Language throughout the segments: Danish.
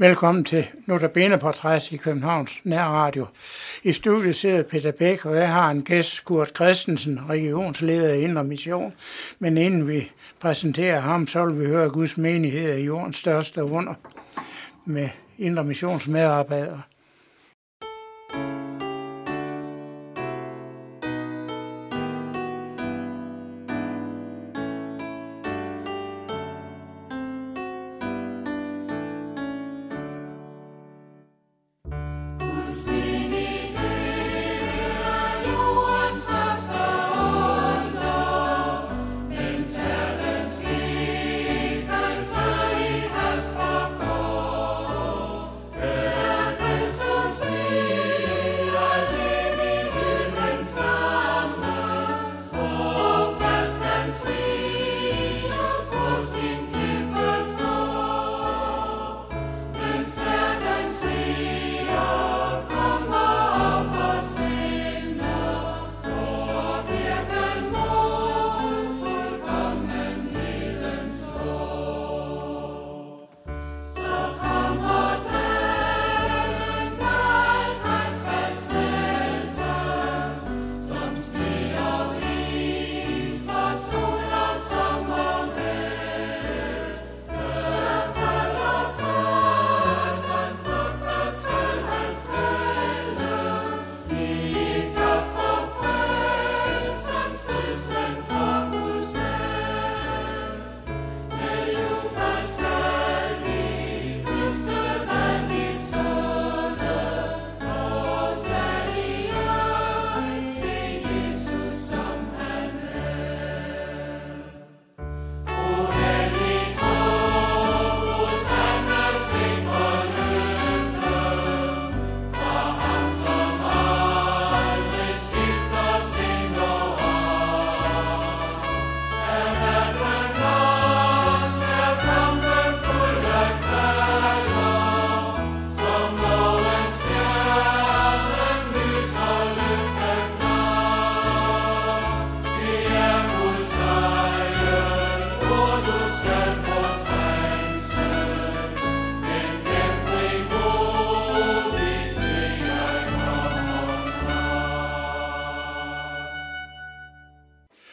Velkommen til Notabene Portræt i Københavns Nærradio. I studiet sidder Peter Bæk, og jeg har en gæst, Kurt Christensen, regionsleder i Indre Mission. Men inden vi præsenterer ham, så vil vi høre Guds menighed i jordens største under med Indre Missions medarbejdere.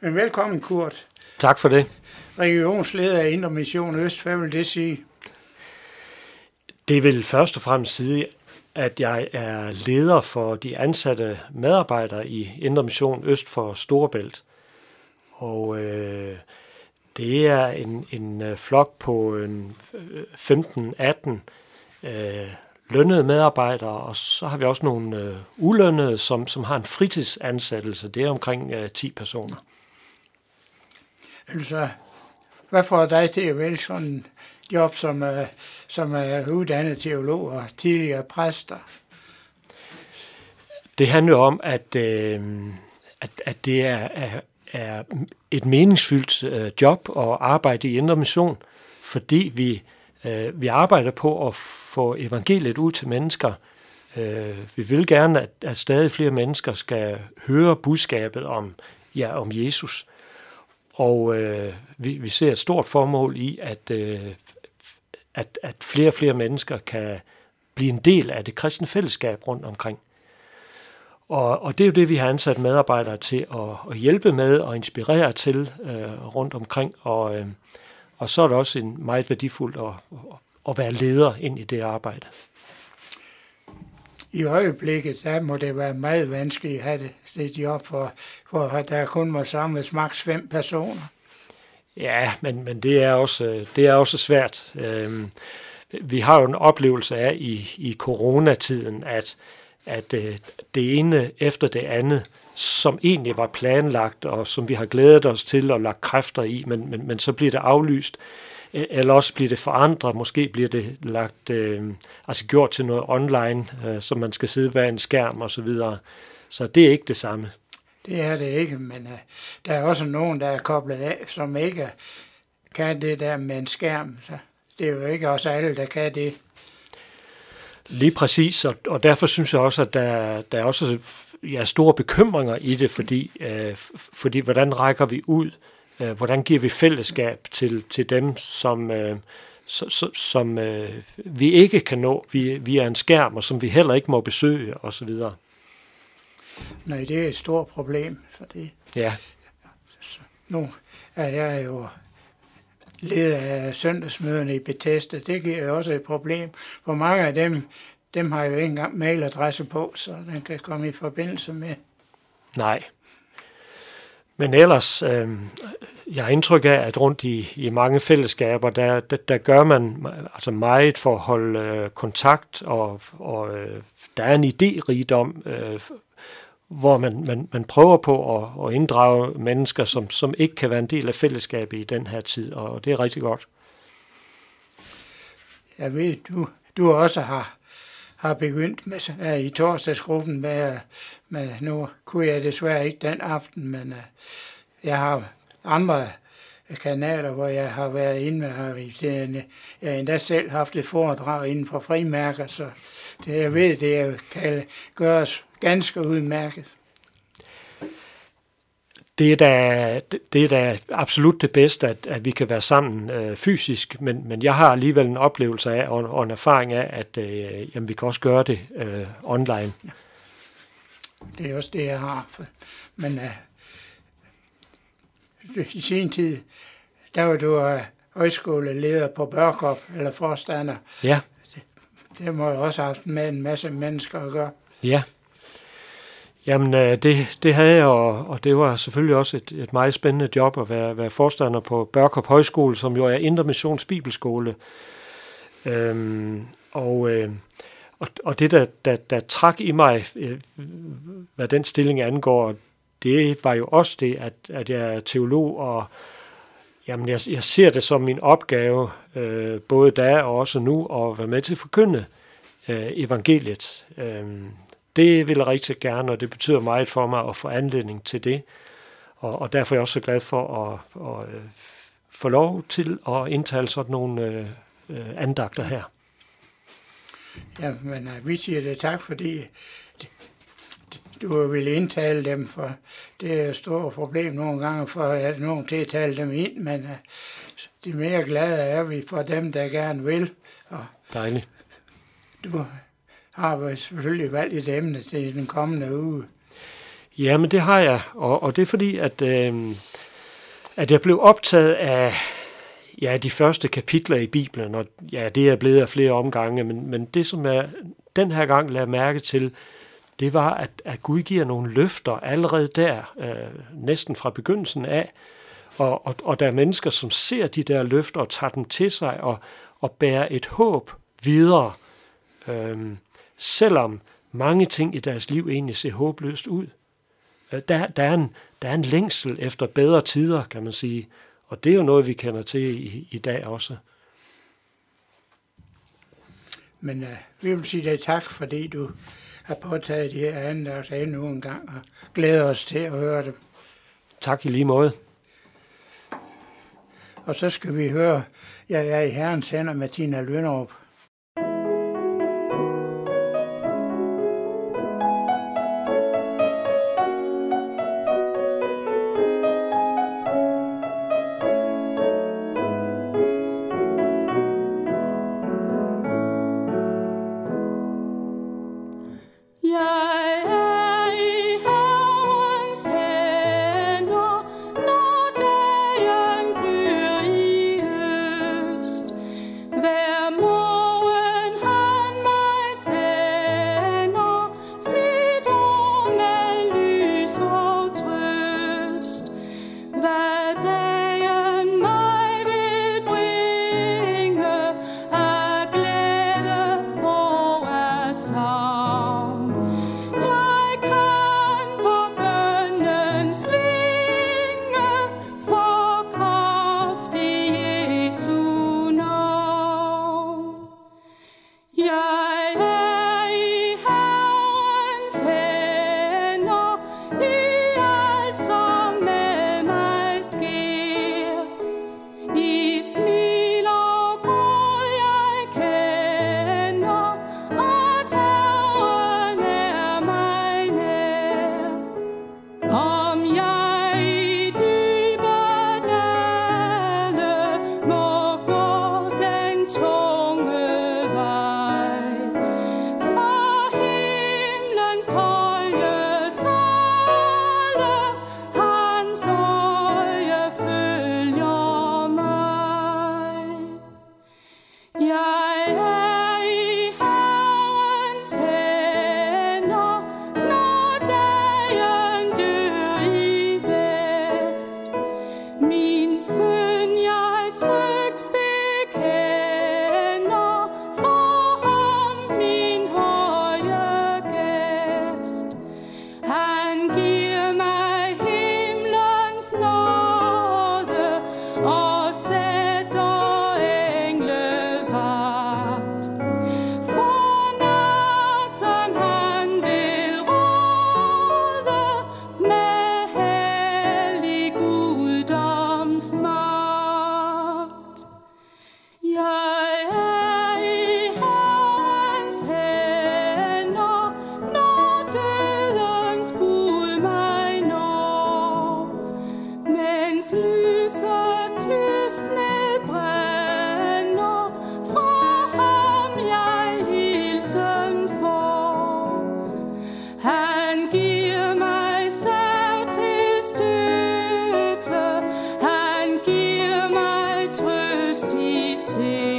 Men velkommen, Kurt. Tak for det. Regionsleder af Indre Mission Øst, hvad vil det sige? Det vil først og fremmest sige, at jeg er leder for de ansatte medarbejdere i Indre Mission Øst for Storebælt. Og øh, det er en, en øh, flok på 15-18 øh, lønnede medarbejdere, og så har vi også nogle øh, ulønnede, som, som har en fritidsansættelse. Det er omkring øh, 10 personer. Altså, hvad får dig til at vælge sådan en job som, uh, som er uddannet teolog og tidligere præster? Det handler om, at, øh, at, at det er, er, er et meningsfyldt øh, job at arbejde i Indre Mission, fordi vi, øh, vi arbejder på at få evangeliet ud til mennesker. Øh, vi vil gerne, at, at stadig flere mennesker skal høre budskabet om, ja, om Jesus. Og øh, vi, vi ser et stort formål i, at, øh, at, at flere og flere mennesker kan blive en del af det kristne fællesskab rundt omkring. Og, og det er jo det, vi har ansat medarbejdere til at, at hjælpe med og inspirere til øh, rundt omkring. Og, øh, og så er det også en meget værdifuldt at, at være leder ind i det arbejde. I øjeblikket der må det være meget vanskeligt at have det, det job, for, for at der kun må samles maks fem personer. Ja, men, men det, er også, det er også svært. Øhm, vi har jo en oplevelse af i, i coronatiden, at, at øh, det ene efter det andet, som egentlig var planlagt, og som vi har glædet os til og lagt kræfter i, men, men, men så bliver det aflyst, eller også bliver det forandret, måske bliver det lagt, øh, altså gjort til noget online, øh, så man skal sidde bag en skærm og så videre. Så det er ikke det samme. Det er det ikke, men uh, der er også nogen, der er koblet af, som ikke kan det der med en skærm. Så det er jo ikke også alle, der kan det. Lige præcis, og, og derfor synes jeg også, at der, der er også ja, store bekymringer i det, fordi, uh, fordi hvordan rækker vi ud? Uh, hvordan giver vi fællesskab til, til dem, som, uh, som øh, vi ikke kan nå via, en skærm, og som vi heller ikke må besøge osv. Nej, det er et stort problem, for det. Ja. Nu er jeg jo leder af søndagsmøderne i Bethesda. Det giver også et problem, for mange af dem, dem har jo ikke engang mailadresse på, så den kan komme i forbindelse med. Nej. Men ellers, øh, jeg har indtryk af, at rundt i, i mange fællesskaber, der, der, der gør man altså meget for at holde øh, kontakt, og, og øh, der er en idérigdom, øh, hvor man, man, man prøver på at, at inddrage mennesker, som, som ikke kan være en del af fællesskabet i den her tid, og det er rigtig godt. Jeg ved, du, du også har, har begyndt med, uh, i torsdagsgruppen med, med, nu kunne jeg desværre ikke den aften, men uh, jeg har andre kanaler, hvor jeg har været inde med, jeg har endda selv haft et foredrag inden for frimærker, så det, jeg ved, det kan gøres ganske udmærket. Det er da, det er da absolut det bedste, at, at vi kan være sammen øh, fysisk, men, men jeg har alligevel en oplevelse af og, og en erfaring af, at øh, jamen, vi kan også gøre det øh, online. Ja. Det er også det, jeg har. Men øh, i sin tid, der var du øh, højskoleleder på Børkop, eller forstander. Ja. Det, det må jeg også have haft med en masse mennesker at gøre. Ja. Jamen, øh, det, det havde jeg, og, og det var selvfølgelig også et, et meget spændende job at være, være forstander på Børkop Højskole, som jo er Indre Missions Bibelskole. Øhm, og, øh, og, og det, der, der, der trak i mig, øh, hvad den stilling angår, det var jo også det, at, at jeg er teolog, og jamen, jeg, jeg ser det som min opgave, øh, både da og også nu, at være med til at forkynde øh, evangeliet. Øh, det vil jeg rigtig gerne, og det betyder meget for mig at få anledning til det. Og, og derfor er jeg også så glad for at, at, at øh, få lov til at indtale sådan nogle øh, øh andagter her. Ja, men uh, vi siger det tak, fordi du vil indtale dem, for det er et stort problem nogle gange for at nogen til at tale dem ind, men uh, de mere glade er vi for dem, der gerne vil. Og Dejligt. Du har vi selvfølgelig valgt et emne til den kommende uge. Ja, men det har jeg, og, og det er fordi, at, øh, at jeg blev optaget af ja, de første kapitler i Bibelen, og ja, det er blevet af flere omgange, men, men det, som jeg den her gang lader mærke til, det var, at, at Gud giver nogle løfter allerede der, øh, næsten fra begyndelsen af, og, og, og der er mennesker, som ser de der løfter og tager dem til sig og, og bærer et håb videre. Øh, selvom mange ting i deres liv egentlig ser håbløst ud. Øh, der, der, er en, der er en længsel efter bedre tider, kan man sige, og det er jo noget, vi kender til i, i dag også. Men uh, vi vil sige dig tak, fordi du har påtaget de her andagter endnu en gang, og glæder os til at høre dem. Tak i lige måde. Og så skal vi høre, jeg er i Herrens hænder med Tina Lønnerup. majesty sings.